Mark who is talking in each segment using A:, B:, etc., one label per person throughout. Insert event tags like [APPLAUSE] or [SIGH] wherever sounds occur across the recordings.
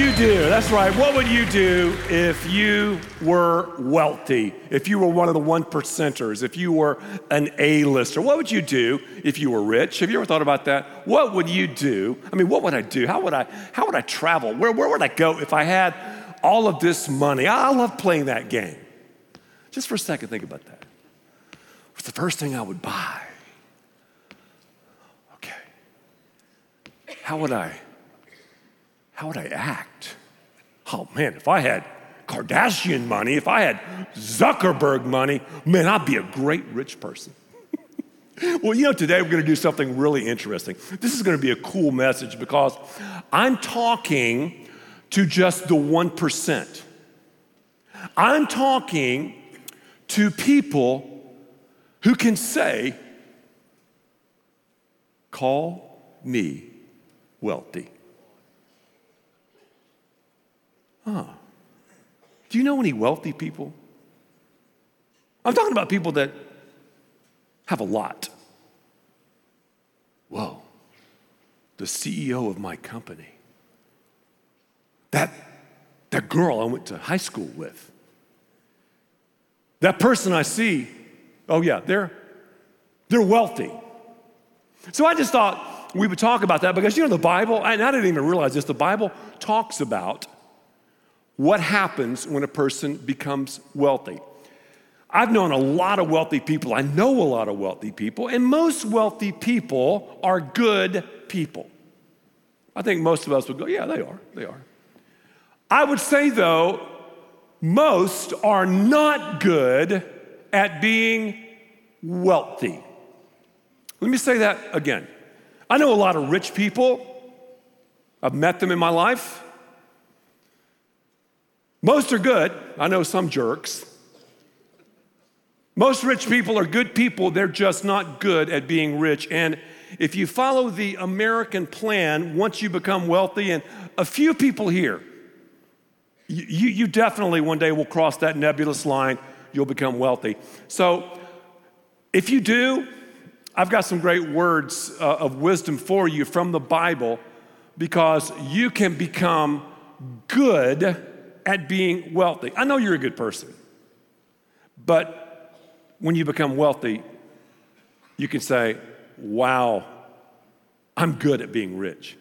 A: You do? That's right. What would you do if you were wealthy? If you were one of the one percenters? If you were an A-lister? What would you do if you were rich? Have you ever thought about that? What would you do? I mean, what would I do? How would I, how would I travel? Where, where would I go if I had all of this money? I love playing that game. Just for a second, think about that. What's the first thing I would buy? Okay. How would I? How would I act? Oh man, if I had Kardashian money, if I had Zuckerberg money, man, I'd be a great rich person. [LAUGHS] well, you know, today we're going to do something really interesting. This is going to be a cool message because I'm talking to just the 1%. I'm talking to people who can say, Call me wealthy. Huh. Do you know any wealthy people? I'm talking about people that have a lot. Whoa, the CEO of my company. That, that girl I went to high school with. That person I see, oh yeah, they're, they're wealthy. So I just thought we would talk about that because you know the Bible, and I didn't even realize this, the Bible talks about what happens when a person becomes wealthy. I've known a lot of wealthy people. I know a lot of wealthy people, and most wealthy people are good people. I think most of us would go, yeah, they are. They are. I would say, though, most are not good at being wealthy. Let me say that again. I know a lot of rich people, I've met them in my life. Most are good. I know some jerks. Most rich people are good people, they're just not good at being rich. And if you follow the American plan, once you become wealthy, and a few people here, you, you definitely one day will cross that nebulous line, you'll become wealthy. So if you do, I've got some great words uh, of wisdom for you from the Bible because you can become good at being wealthy. I know you're a good person, but when you become wealthy, you can say, wow, I'm good at being rich.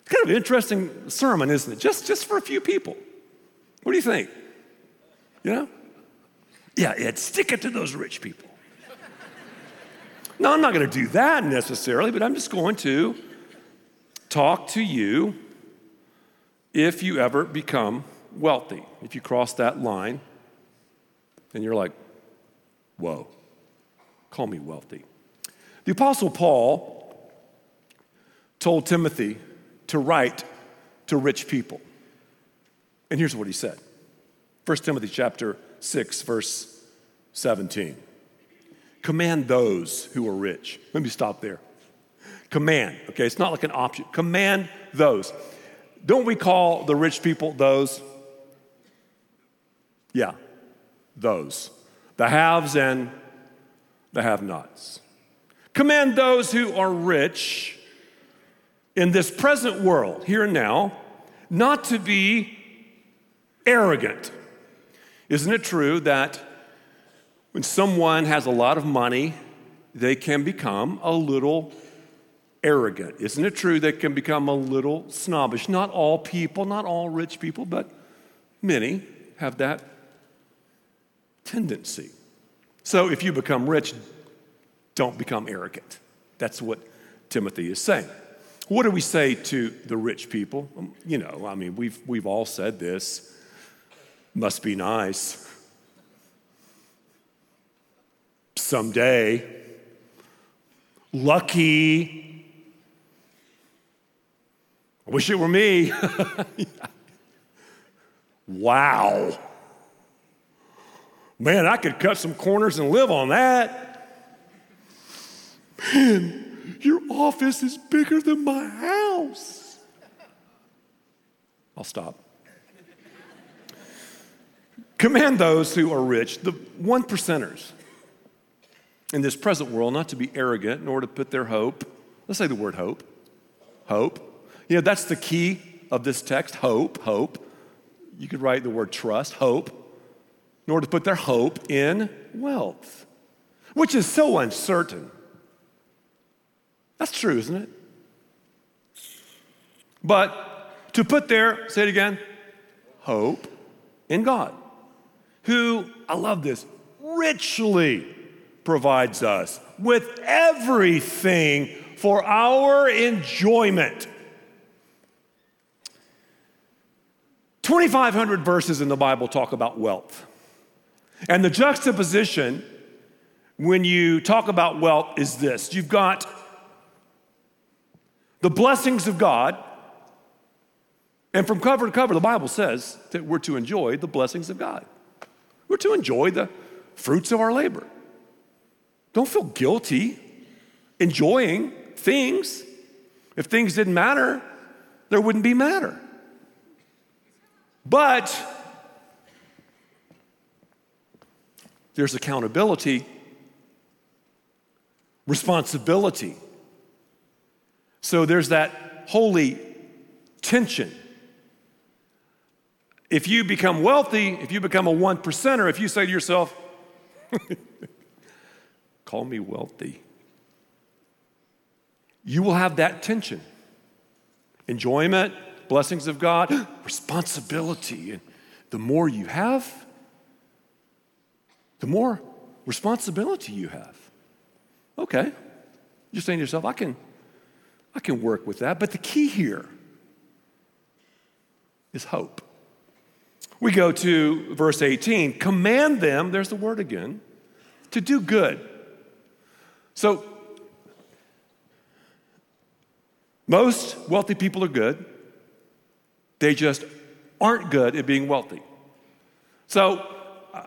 A: It's kind of an interesting sermon, isn't it? Just, just for a few people. What do you think? You know? Yeah, yeah, stick it to those rich people. no, I'm not going to do that necessarily, but I'm just going to talk to you if you ever become wealthy. If you cross that line, and you're like, whoa, call me wealthy. The Apostle Paul told Timothy to write to rich people. And here's what he said 1 Timothy chapter 6, verse 17. Command those who are rich. Let me stop there. Command, okay? It's not like an option. Command those. Don't we call the rich people those? Yeah, those. The haves and the have nots. Command those who are rich in this present world, here and now, not to be arrogant. Isn't it true that when someone has a lot of money, they can become a little arrogant? Isn't it true they can become a little snobbish? Not all people, not all rich people, but many have that tendency. So if you become rich, don't become arrogant. That's what Timothy is saying. What do we say to the rich people? Um, you know, I mean, we've, we've all said this. Must be nice. Someday. Lucky. I wish it were me. [LAUGHS] wow. Man, I could cut some corners and live on that. Man, your office is bigger than my house. I'll stop. Command those who are rich, the one percenters in this present world, not to be arrogant nor to put their hope, let's say the word hope, hope. You know, that's the key of this text hope, hope. You could write the word trust, hope, order to put their hope in wealth, which is so uncertain. That's true, isn't it? But to put their, say it again, hope in God, who, I love this, richly provides us with everything for our enjoyment. 2,500 verses in the Bible talk about wealth. And the juxtaposition when you talk about wealth is this you've got the blessings of God, and from cover to cover, the Bible says that we're to enjoy the blessings of God. We're to enjoy the fruits of our labor. Don't feel guilty enjoying things. If things didn't matter, there wouldn't be matter. But there's accountability, responsibility. So there's that holy tension if you become wealthy, if you become a one percenter, if you say to yourself, [LAUGHS] call me wealthy, you will have that tension. Enjoyment, blessings of God, [GASPS] responsibility. And the more you have, the more responsibility you have. Okay. You're saying to yourself, I can, I can work with that. But the key here is hope. We go to verse 18 command them, there's the word again, to do good. So, most wealthy people are good, they just aren't good at being wealthy. So,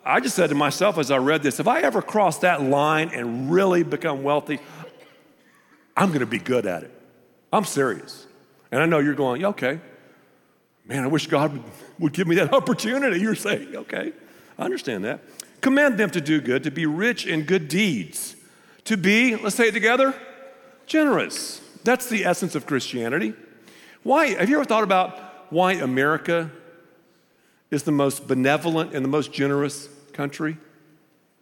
A: I just said to myself as I read this if I ever cross that line and really become wealthy, I'm gonna be good at it. I'm serious. And I know you're going, okay, man, I wish God would would give me that [LAUGHS] opportunity. You're saying, okay, I understand that. Command them to do good, to be rich in good deeds, to be, let's say it together, generous. That's the essence of Christianity. Why? Have you ever thought about why America is the most benevolent and the most generous country?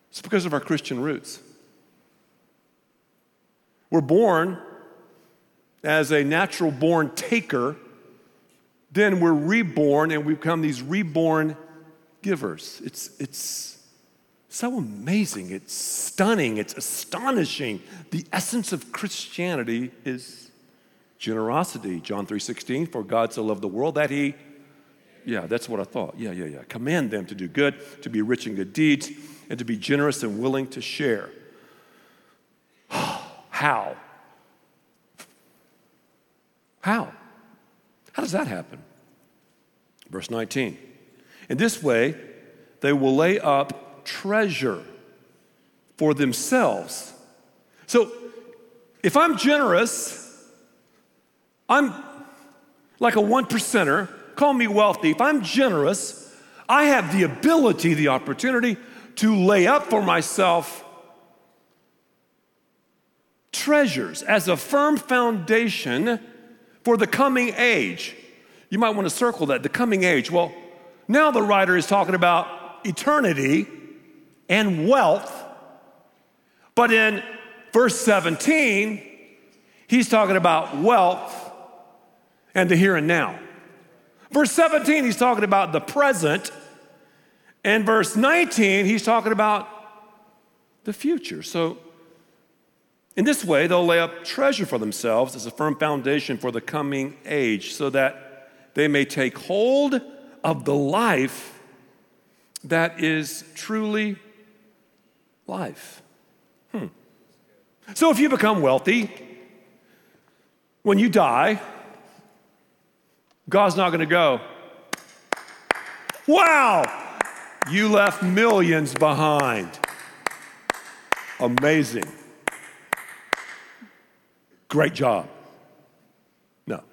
A: It's because of our Christian roots. We're born as a natural born taker then we're reborn and we become these reborn givers. It's, it's so amazing. It's stunning. It's astonishing. The essence of Christianity is generosity. John 3:16, for God so loved the world that he yeah, that's what I thought. Yeah, yeah, yeah. Command them to do good, to be rich in good deeds, and to be generous and willing to share. [SIGHS] How? How? How does that happen? Verse 19. In this way, they will lay up treasure for themselves. So, if I'm generous, I'm like a one percenter, call me wealthy. If I'm generous, I have the ability, the opportunity to lay up for myself treasures as a firm foundation for the coming age. You might want to circle that, the coming age. Well, now the writer is talking about eternity and wealth, but in verse 17, he's talking about wealth and the here and now. Verse 17, he's talking about the present. And verse 19, he's talking about the future. So in this way, they'll lay up treasure for themselves as a firm foundation for the coming age, so that they may take hold of the life that is truly life. Hmm. So if you become wealthy, when you die, God's not going to go, wow, you left millions behind. Amazing. Great job. No.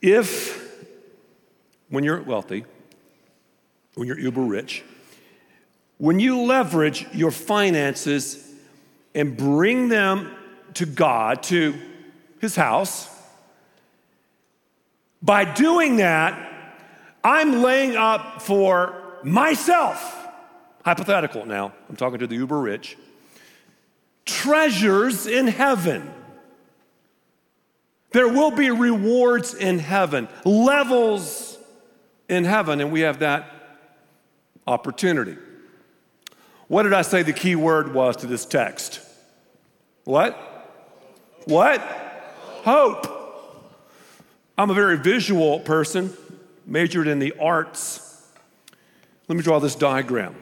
A: If, when you're wealthy, when you're uber rich, when you leverage your finances and bring them to God to his house. By doing that, I'm laying up for myself, hypothetical now, I'm talking to the uber rich, treasures in heaven. There will be rewards in heaven, levels in heaven, and we have that opportunity. What did I say the key word was to this text? What? What? Hope. I'm a very visual person, majored in the arts. Let me draw this diagram.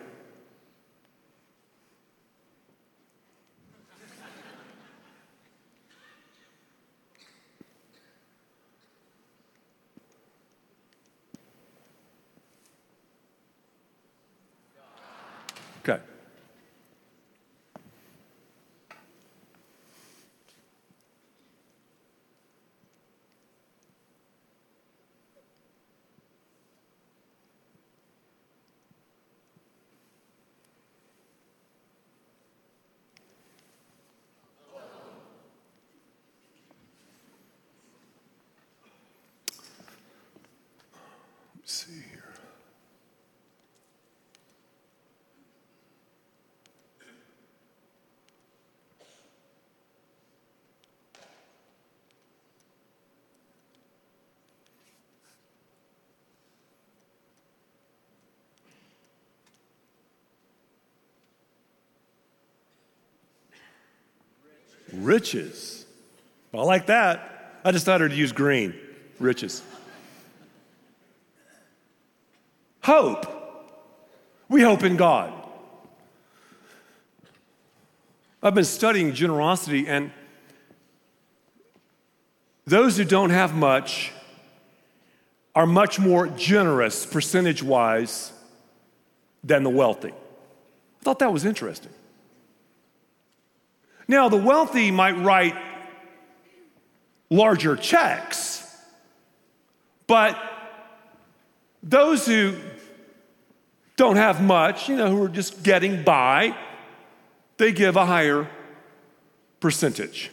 A: Riches. I like that. I just thought to use green. Riches. Hope. We hope in God. I've been studying generosity, and those who don't have much are much more generous percentage wise than the wealthy. I thought that was interesting. Now, the wealthy might write larger checks, but those who don't have much, you know, who are just getting by, they give a higher percentage.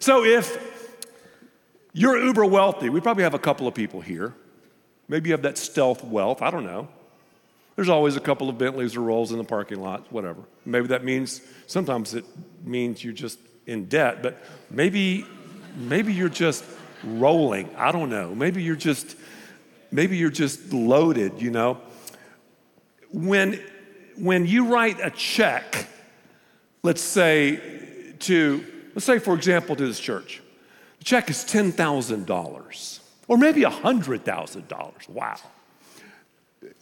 A: So if you're uber wealthy, we probably have a couple of people here. Maybe you have that stealth wealth, I don't know. There's always a couple of Bentleys or Rolls in the parking lot, whatever. Maybe that means sometimes it means you're just in debt, but maybe maybe you're just rolling. I don't know. Maybe you're just maybe you're just loaded, you know. When, when you write a check, let's say to, let's say, for example, to this church, the check is $10,000 or maybe $100,000. Wow.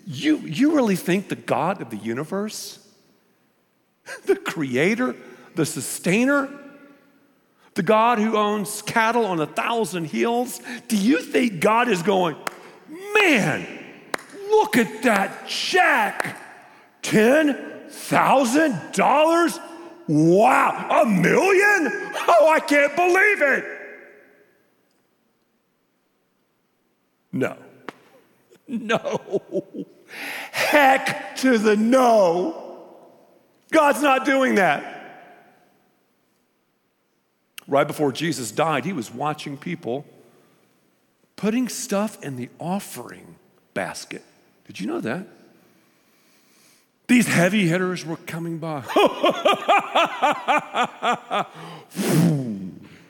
A: You, you really think the God of the universe, [LAUGHS] the creator, the sustainer, the God who owns cattle on a thousand hills, do you think God is going, Man, look at that check. $10,000? Wow, a million? Oh, I can't believe it. No. [LAUGHS] No. Heck to the no. God's not doing that. Right before Jesus died, he was watching people putting stuff in the offering basket. Did you know that? These heavy hitters were coming by. [LAUGHS]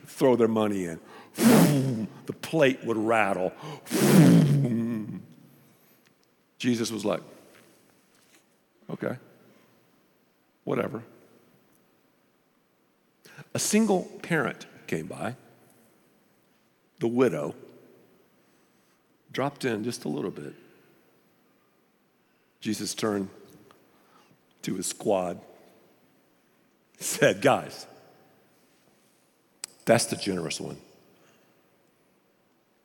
A: Throw their money in. [LAUGHS] the plate would rattle. Jesus was like, okay, whatever. A single parent came by, the widow, dropped in just a little bit. Jesus turned to his squad, said, Guys, that's the generous one.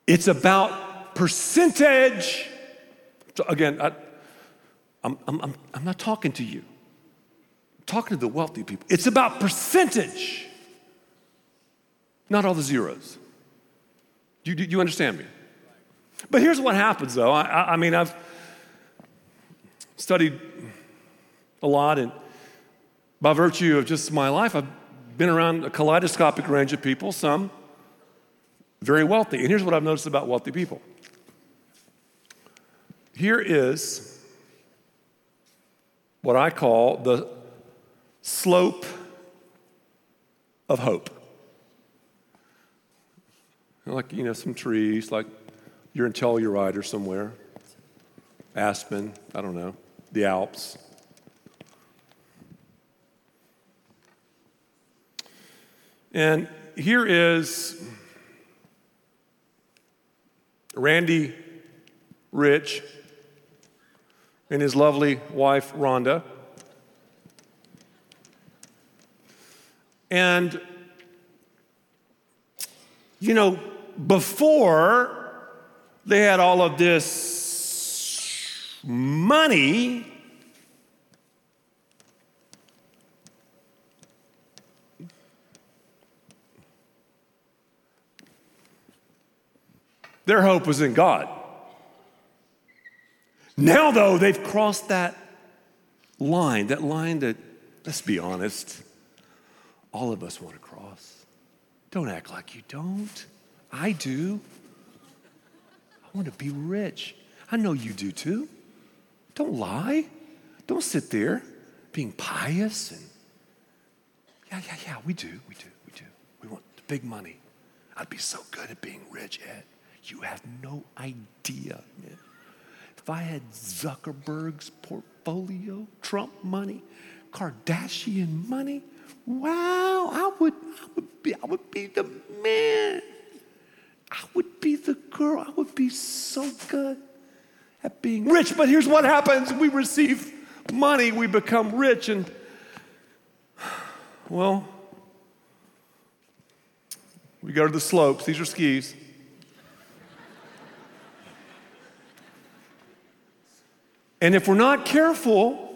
A: It's about percentage. So again, I, I'm, I'm, I'm not talking to you, I'm talking to the wealthy people. It's about percentage, not all the zeros. Do you, you understand me? But here's what happens, though. I, I mean, I've studied a lot, and by virtue of just my life, I've been around a kaleidoscopic range of people, some very wealthy. And here's what I've noticed about wealthy people here is what I call the slope of hope. Like, you know, some trees, like you're in Telluride or somewhere, Aspen, I don't know, the Alps. And here is Randy Rich and his lovely wife, Rhonda. And, you know, before they had all of this money, their hope was in God. Now, though, they've crossed that line, that line that, let's be honest, all of us want to cross. Don't act like you don't. I do. I want to be rich. I know you do too. Don't lie. Don't sit there being pious and yeah, yeah, yeah, we do, we do, we do. We want the big money. I'd be so good at being rich, Ed. You have no idea, man. If I had Zuckerberg's portfolio, Trump money, Kardashian money, wow, I would, I would be, I would be the man. I would be the girl. I would be so good at being rich. But here's what happens we receive money, we become rich, and well, we go to the slopes. These are skis. And if we're not careful,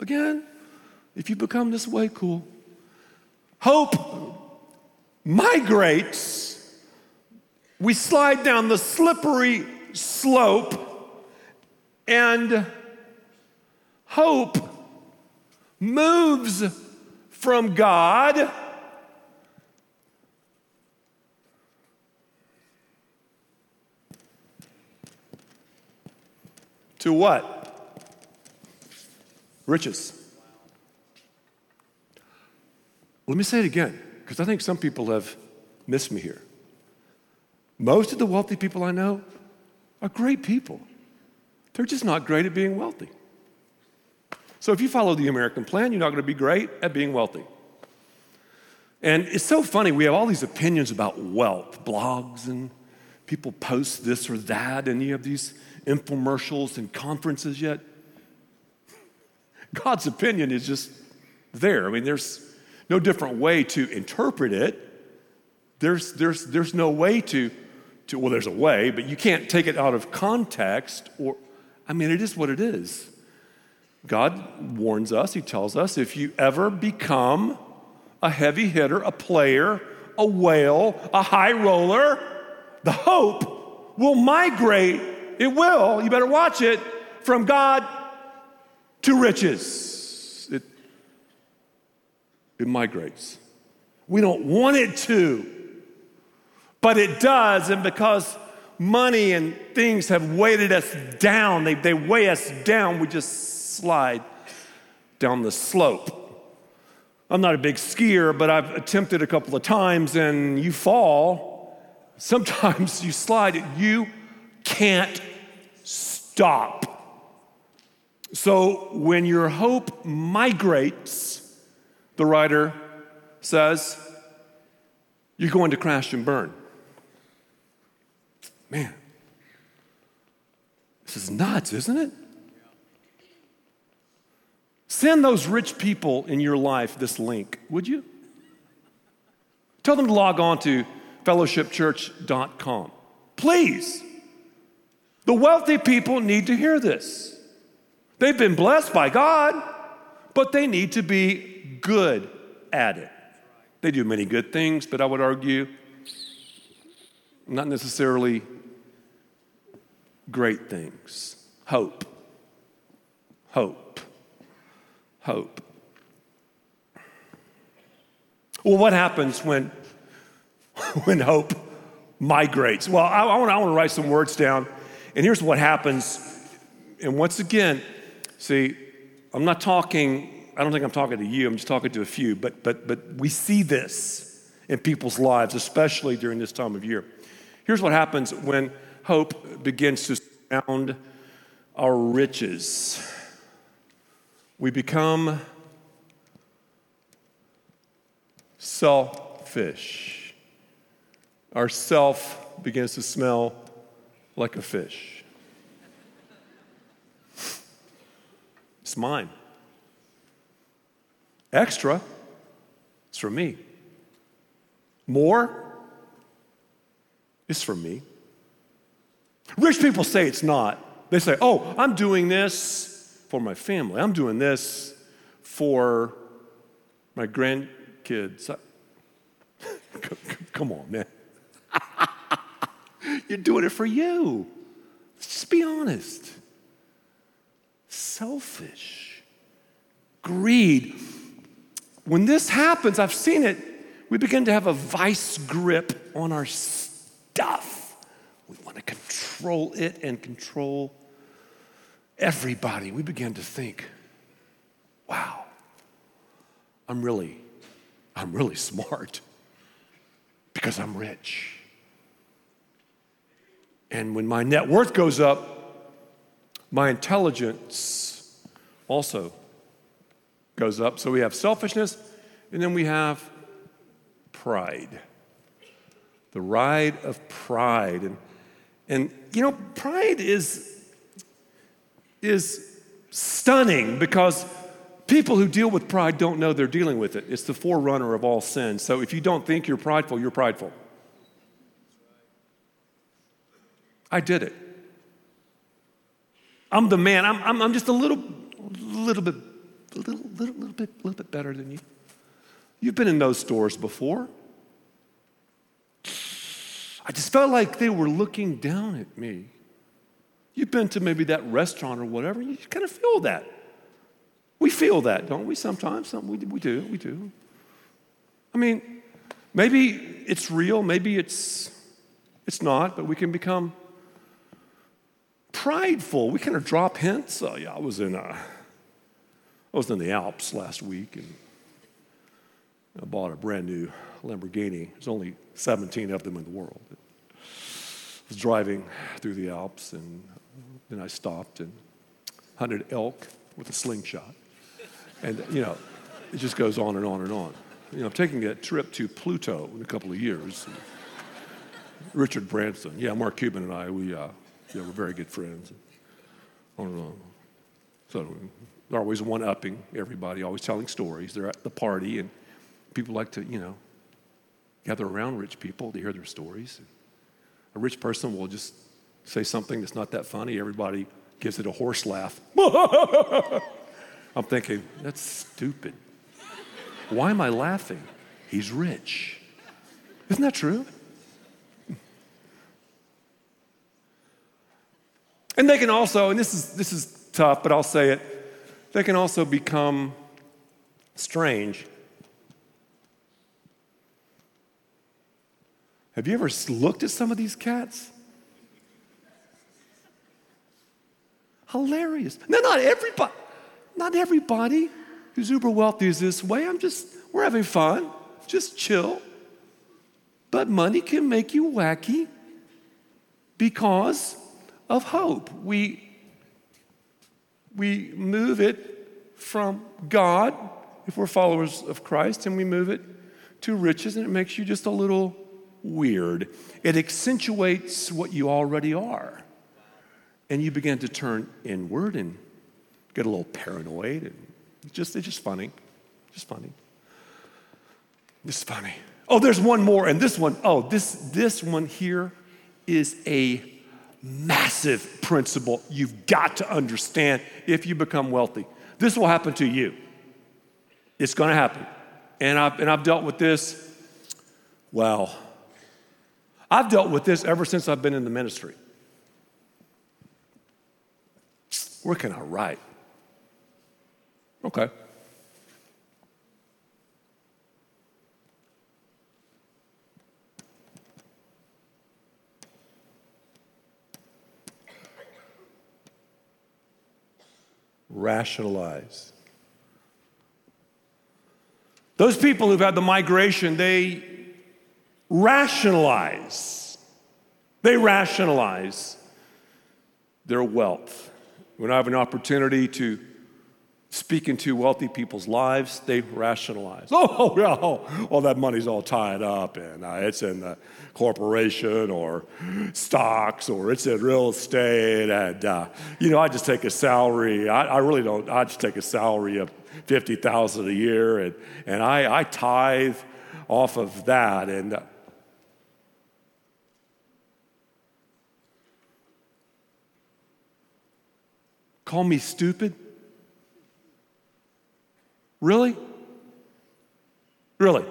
A: again, if you become this way cool, hope migrates. We slide down the slippery slope, and hope moves from God to what? Riches. Let me say it again, because I think some people have missed me here. Most of the wealthy people I know are great people. They're just not great at being wealthy. So if you follow the American plan, you're not going to be great at being wealthy. And it's so funny, we have all these opinions about wealth, blogs, and people post this or that, and you have these infomercials and conferences yet. God's opinion is just there. I mean, there's no different way to interpret it. There's, there's, there's no way to, to, well, there's a way, but you can't take it out of context or, I mean, it is what it is. God warns us, He tells us if you ever become a heavy hitter, a player, a whale, a high roller, the hope will migrate. It will, you better watch it, from God to riches. It, it migrates. We don't want it to, but it does. And because money and things have weighted us down, they, they weigh us down, we just slide down the slope. I'm not a big skier, but I've attempted a couple of times and you fall. Sometimes [LAUGHS] you slide, you can't stop. So when your hope migrates, the writer says, you're going to crash and burn. Man, this is nuts, isn't it? Send those rich people in your life this link, would you? Tell them to log on to fellowshipchurch.com. Please. The wealthy people need to hear this. They've been blessed by God, but they need to be good at it. They do many good things, but I would argue not necessarily great things. Hope. Hope. Hope. Well, what happens when, [LAUGHS] when hope migrates? Well, I, I want to write some words down. And here's what happens. And once again, see, I'm not talking, I don't think I'm talking to you, I'm just talking to a few, but, but, but we see this in people's lives, especially during this time of year. Here's what happens when hope begins to surround our riches. We become selfish. Our self begins to smell like a fish. It's mine. Extra, it's for me. More, it's for me. Rich people say it's not. They say, oh, I'm doing this for my family. I'm doing this for my grandkids. [LAUGHS] Come on, man. [LAUGHS] You're doing it for you. Let's just be honest. Selfish. Greed. When this happens, I've seen it, we begin to have a vice grip on our stuff. We want to control it and control everybody. We begin to think, wow, I'm really, I'm really smart because I'm rich. And when my net worth goes up, my intelligence also goes up. So we have selfishness, and then we have pride. The ride of pride. And, and you know, pride is, is stunning because people who deal with pride don't know they're dealing with it. It's the forerunner of all sin. So if you don't think you're prideful, you're prideful. I did it. I'm the man. I'm, I'm, I'm just a little, little bit, little, little, little bit, little bit better than you. You've been in those stores before. I just felt like they were looking down at me. You've been to maybe that restaurant or whatever, you kind of feel that. We feel that, don't we, sometimes? We, we do, we do. I mean, maybe it's real, maybe it's, it's not, but we can become prideful. We kind of drop hints. Oh, yeah, I was in, uh, I was in the Alps last week and I bought a brand new Lamborghini. There's only 17 of them in the world. I was driving through the Alps and then I stopped and hunted elk with a slingshot. And, you know, it just goes on and on and on. You know, I'm taking a trip to Pluto in a couple of years. Richard Branson, yeah, Mark Cuban and I, we, uh, yeah, we're very good friends. I don't know. So they're always one upping everybody, always telling stories. They're at the party, and people like to, you know, gather around rich people to hear their stories. A rich person will just say something that's not that funny. Everybody gives it a horse laugh. [LAUGHS] I'm thinking, that's stupid. Why am I laughing? He's rich. Isn't that true? And they can also, and this is, this is tough, but I'll say it, they can also become strange. Have you ever looked at some of these cats? Hilarious. Now, not everybody, not everybody who's uber wealthy is this way. I'm just, we're having fun, just chill. But money can make you wacky because of hope. We, we move it from God, if we're followers of Christ, and we move it to riches, and it makes you just a little weird. It accentuates what you already are. And you begin to turn inward and get a little paranoid. And it's just, it's just funny. Just funny. It's funny. Oh, there's one more, and this one, oh, this, this one here is a massive principle you've got to understand if you become wealthy. This will happen to you. It's going to happen. And I've, and I've dealt with this, well, I've dealt with this ever since I've been in the ministry. Where can I write? Okay. Rationalize. Those people who've had the migration, they rationalize. They rationalize their wealth. When I have an opportunity to speak into wealthy people's lives, they rationalize. [LAUGHS] Oh, yeah, all that money's all tied up and uh, it's in the corporation or stocks or it's in real estate. And, uh, you know, I just take a salary. I, I, really don't, I just take a salary of 50,000 a year and, and I, I tithe off of that. And, uh, call me stupid? Really? Really?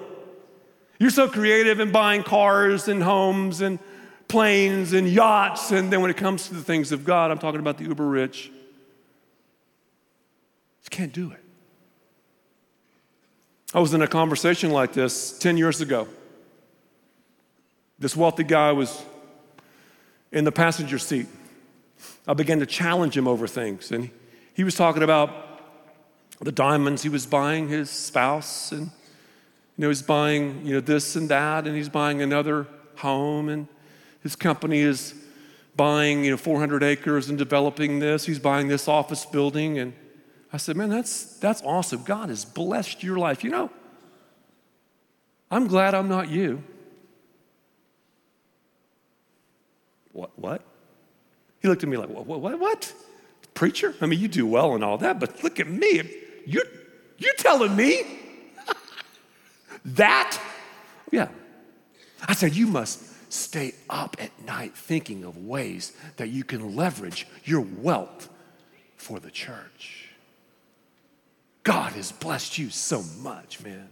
A: You're so creative in buying cars and homes and planes and yachts, and then when it comes to the things of God, I'm talking about the uber rich. You can't do it. I was in a conversation like this 10 years ago. This wealthy guy was in the passenger seat. I began to challenge him over things, and he was talking about the diamonds he was buying his spouse, and you know, he's buying you know this and that, and he's buying another home, and his company is buying you know 400 acres and developing this. He's buying this office building, and I said, man, that's that's awesome. God has blessed your life. You know, I'm glad I'm not you. What? What? He looked at me like, what? What? What? Preacher? I mean, you do well and all that, but look at me. You, you telling me that? Yeah. I said, you must stay up at night thinking of ways that you can leverage your wealth for the church. God has blessed you so much, man.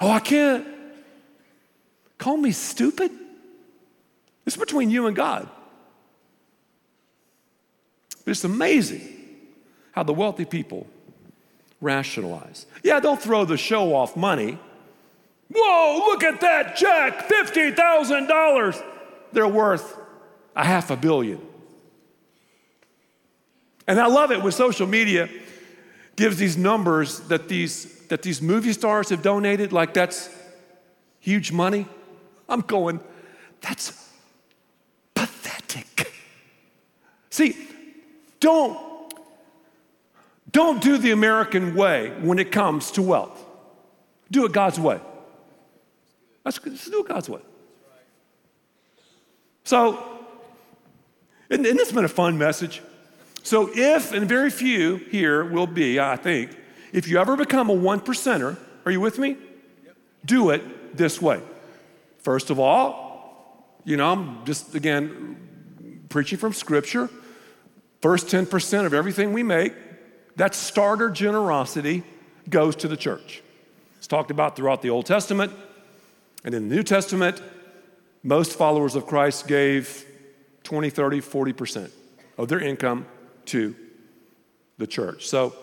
A: Oh, I can't. Call me stupid? It's between you and God. But it's amazing how the wealthy people rationalize. Yeah, they'll throw the show off money. Whoa, look at that check, $50,000. They're worth a half a billion. And I love it when social media gives these numbers that these, that these movie stars have donated, like that's huge money. I'm going, that's pathetic. See, don't, don't do the American way when it comes to wealth. Do it God's way. Let's, let's do it God's way. So, and, and this has been a fun message. So, if, and very few here will be, I think, if you ever become a one percenter, are you with me? Yep. Do it this way. First of all, you know, I'm just again preaching from Scripture. First 10% of everything we make, that starter generosity goes to the church. It's talked about throughout the Old Testament. And in the New Testament, most followers of Christ gave 20, 30, 40% of their income to the church. So,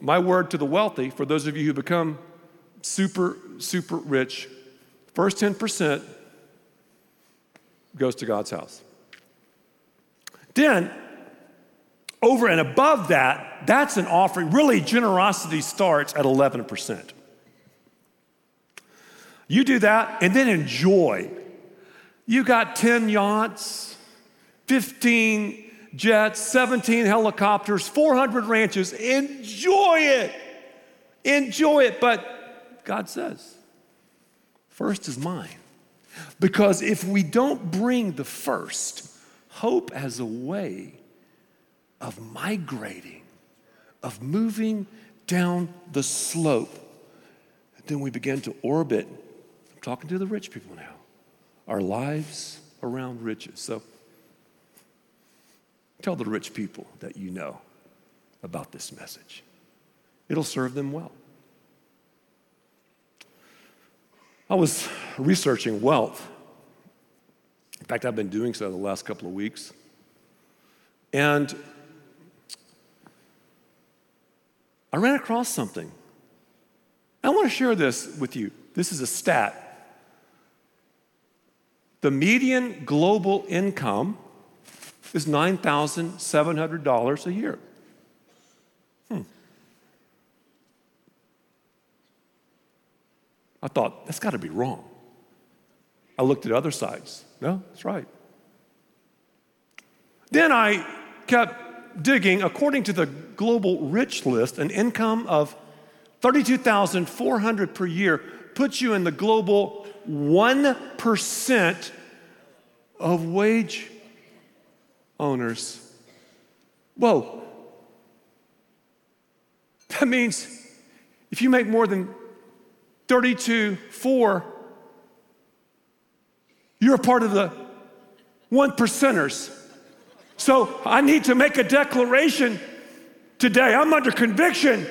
A: my word to the wealthy, for those of you who become super, super rich, first 10% goes to God's house. Then, over and above that, that's an offering. Really, generosity starts at 11%. You do that and then enjoy. You got 10 yachts, 15 jets, 17 helicopters, 400 ranches. Enjoy it. Enjoy it. But God says, first is mine. Because if we don't bring the first, hope as a way of migrating, of moving down the slope. And then we begin to orbit. I'm talking to the rich people now. Our lives around riches. So tell the rich people that you know about this message. It'll serve them well. I was researching wealth. In fact, I've been doing so the last couple of weeks. And I ran across something. I want to share this with you. This is a stat. The median global income is $9,700 a year. Hmm. I thought, that's got to be wrong. I looked at other sites. No, that's right. Then I kept digging. According to the global rich list, an income of 32,400 per year puts you in the global 1% of wage owners. Whoa. That means if you make more than 32, 4, you're a part of the one percenters. So I need to make a declaration today. I'm under conviction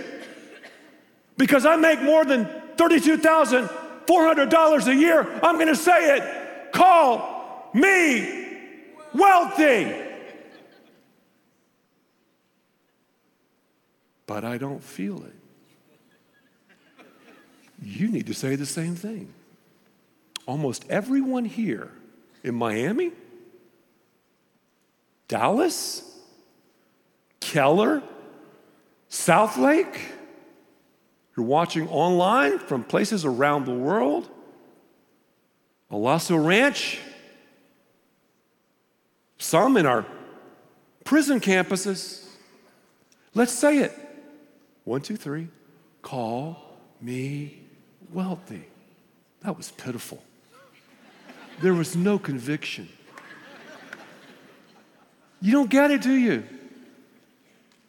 A: because I make more than $32,400 a year. I'm going to say it. Call me wealthy. But I don't feel it. You need to say the same thing. Almost everyone here in Miami, Dallas, Keller, Southlake, you're watching online from places around the world, Alaso Ranch, some in our prison campuses. Let's say it. One, two, three. Call me wealthy. That was pitiful. There was no conviction. You don't get it, do you?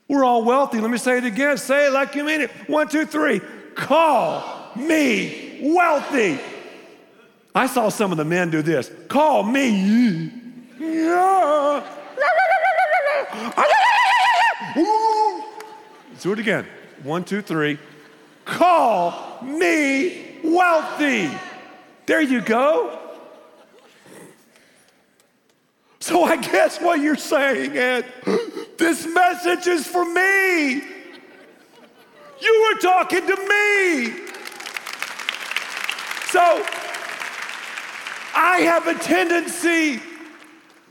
A: We're all wealthy. Let me say it again. Say it like you mean it. One, two, three. Call me wealthy. I saw some of the men do this. Call me. Do it again. One, two, three. Call me wealthy. There you go. So I guess what you're saying, Ed, this message is for me. You were talking to me. So I have a tendency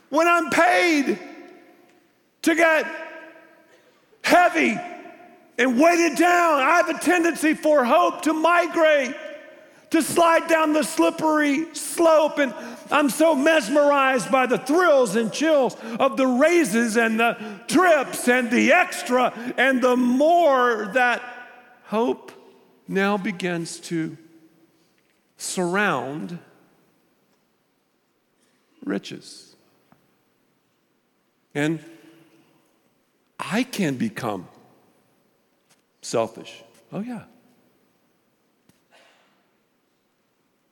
A: when I'm paid to get heavy and weighted down. I have a tendency for hope to migrate, to slide down the slippery slope. And I'm so mesmerized by the thrills and chills of the raises and the trips and the extra and the more that hope now begins to surround riches. And I can become selfish. Oh, yeah.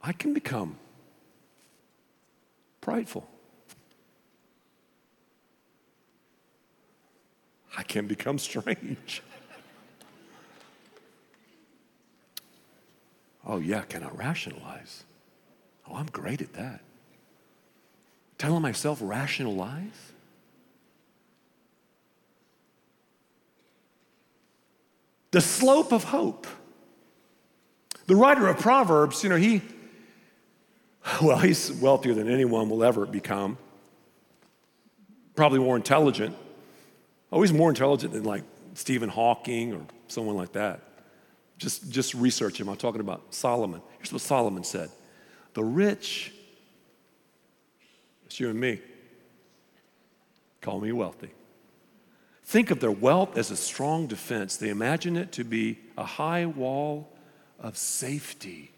A: I can become prideful. I can become strange. oh, yeah, can I rationalize? Oh, I'm great at that. Telling myself rationalize? The slope of hope. The writer of Proverbs, you know, he, [LAUGHS] well, he's wealthier than anyone will ever become. Probably more intelligent. Oh, he's more intelligent than like Stephen Hawking or someone like that. Just, just research him. I'm talking about Solomon. Here's what Solomon said The rich, it's you and me, call me wealthy. Think of their wealth as a strong defense. They imagine it to be a high wall of safety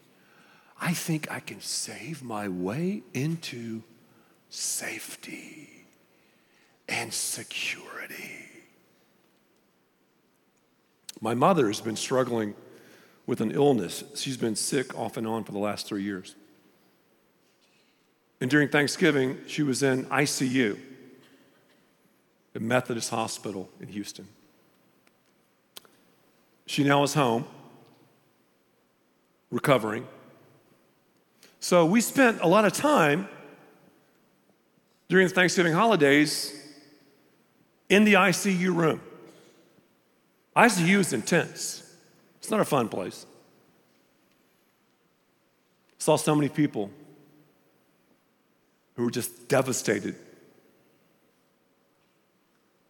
A: I think I can save my way into safety and security. My mother has been struggling with an illness. She's been sick off and on for the last three years. And during Thanksgiving, she was in ICU at Methodist Hospital in Houston. She now is home, recovering. So we spent a lot of time during the Thanksgiving holidays in the ICU room. ICU is intense, it's not a fun place. Saw so many people who were just devastated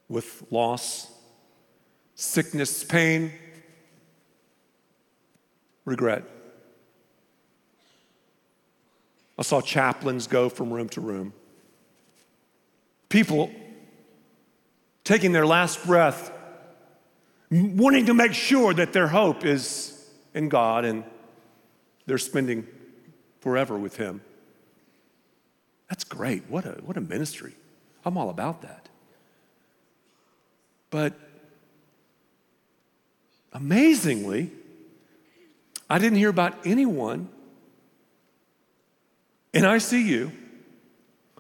A: with loss, sickness, pain, regret. I saw chaplains go from room to room. People taking their last breath, wanting to make sure that their hope is in God and they're spending forever with Him. That's great. What a, what a ministry. I'm all about that. But amazingly, I didn't hear about anyone in ICU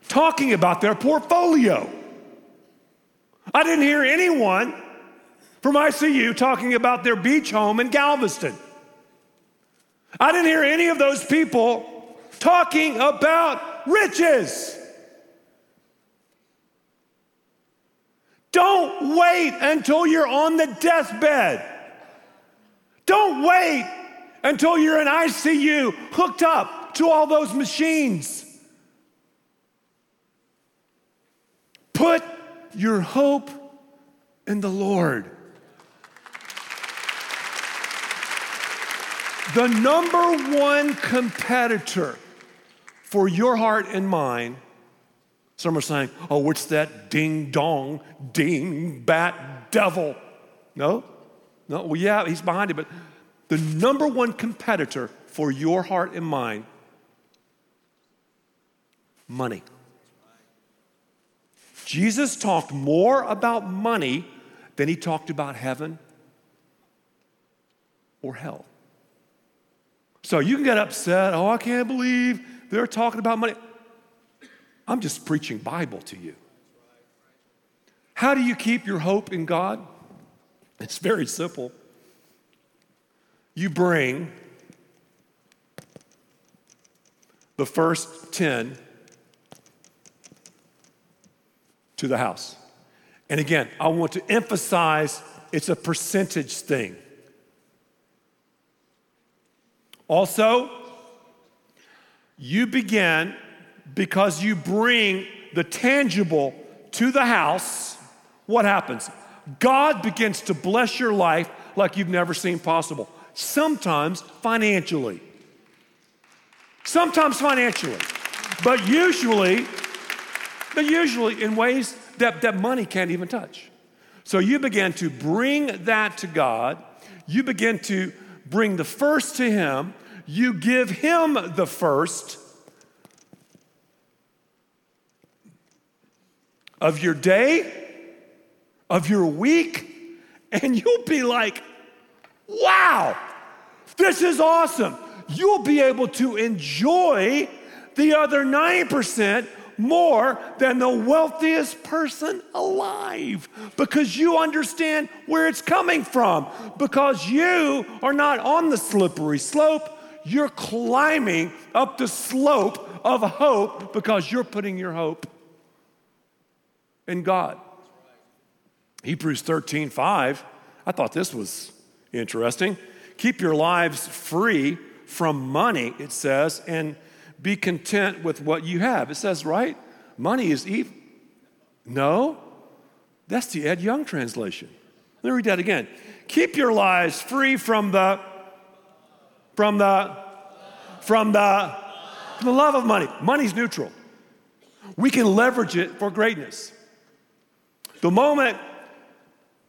A: talking about their portfolio. I didn't hear anyone from ICU talking about their beach home in Galveston. I didn't hear any of those people talking about riches. Don't wait until you're on the deathbed. Don't wait until you're in ICU hooked up to all those machines. Put your hope in the Lord. The number one competitor for your heart and mine. some are saying, oh, what's that ding dong, ding, bat, devil? No, no, well, yeah, he's behind it, but the number one competitor for your heart and mind money. Jesus talked more about money than he talked about heaven or hell. So you can get upset, oh, I can't believe they're talking about money. I'm just preaching Bible to you. How do you keep your hope in God? It's very simple. You bring the first 10 to the house. And again, I want to emphasize it's a percentage thing. Also, you begin because you bring the tangible to the house. What happens? God begins to bless your life like you've never seen possible. Sometimes financially. Sometimes financially. But usually, usually in ways that, that money can't even touch. So you begin to bring that to God. You begin to bring the first to Him you give him the first of your day, of your week, and you'll be like, wow, this is awesome. You'll be able to enjoy the other 9% more than the wealthiest person alive because you understand where it's coming from, because you are not on the slippery slope you're climbing up the slope of hope because you're putting your hope in God. Hebrews 13, 5. I thought this was interesting. Keep your lives free from money, it says, and be content with what you have. It says, right? Money is evil. No, that's the Ed Young translation. Let me read that again. Keep your lives free from the from the from the from the love of money. Money's neutral. We can leverage it for greatness. The moment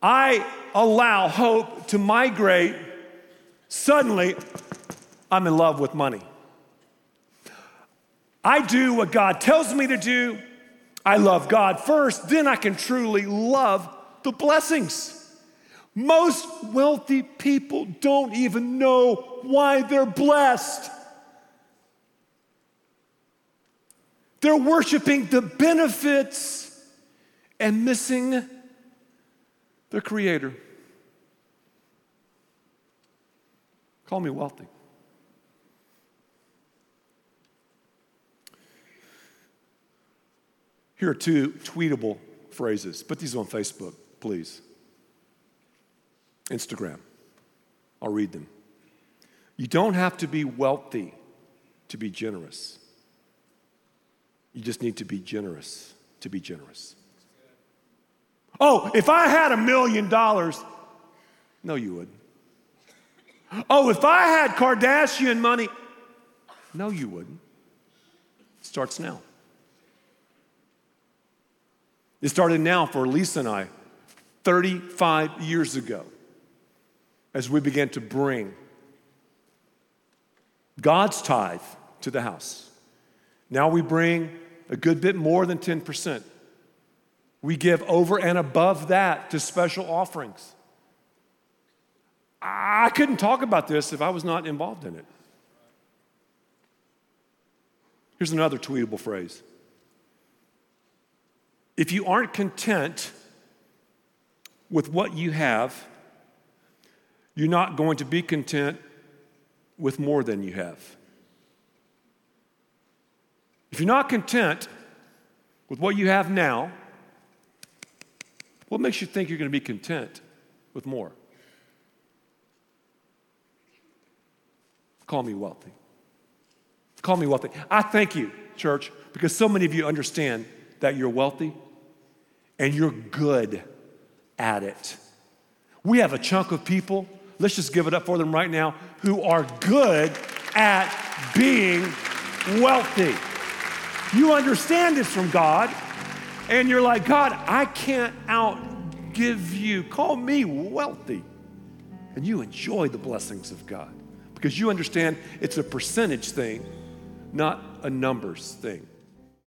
A: I allow hope to migrate, suddenly I'm in love with money. I do what God tells me to do. I love God first, then I can truly love the blessings. Most wealthy people don't even know why they're blessed. They're worshiping the benefits and missing the Creator. Call me wealthy. Here are two tweetable phrases. Put these on Facebook, please. Instagram. I'll read them. You don't have to be wealthy to be generous. You just need to be generous to be generous. Oh, if I had a million dollars, no, you wouldn't. Oh, if I had Kardashian money, no, you wouldn't. It starts now. It started now for Lisa and I 35 years ago as we began to bring God's tithe to the house. Now we bring a good bit more than 10%. We give over and above that to special offerings. I couldn't talk about this if I was not involved in it. Here's another tweetable phrase If you aren't content with what you have, you're not going to be content with more than you have. If you're not content with what you have now, what makes you think you're going to be content with more? Call me wealthy. Call me wealthy. I thank you, church, because so many of you understand that you're wealthy and you're good at it. We have a chunk of people, let's just give it up for them right now, who are good at being wealthy. You understand this from God, and you're like, God, I can't outgive you. Call me wealthy. And you enjoy the blessings of God because you understand it's a percentage thing, not a numbers thing.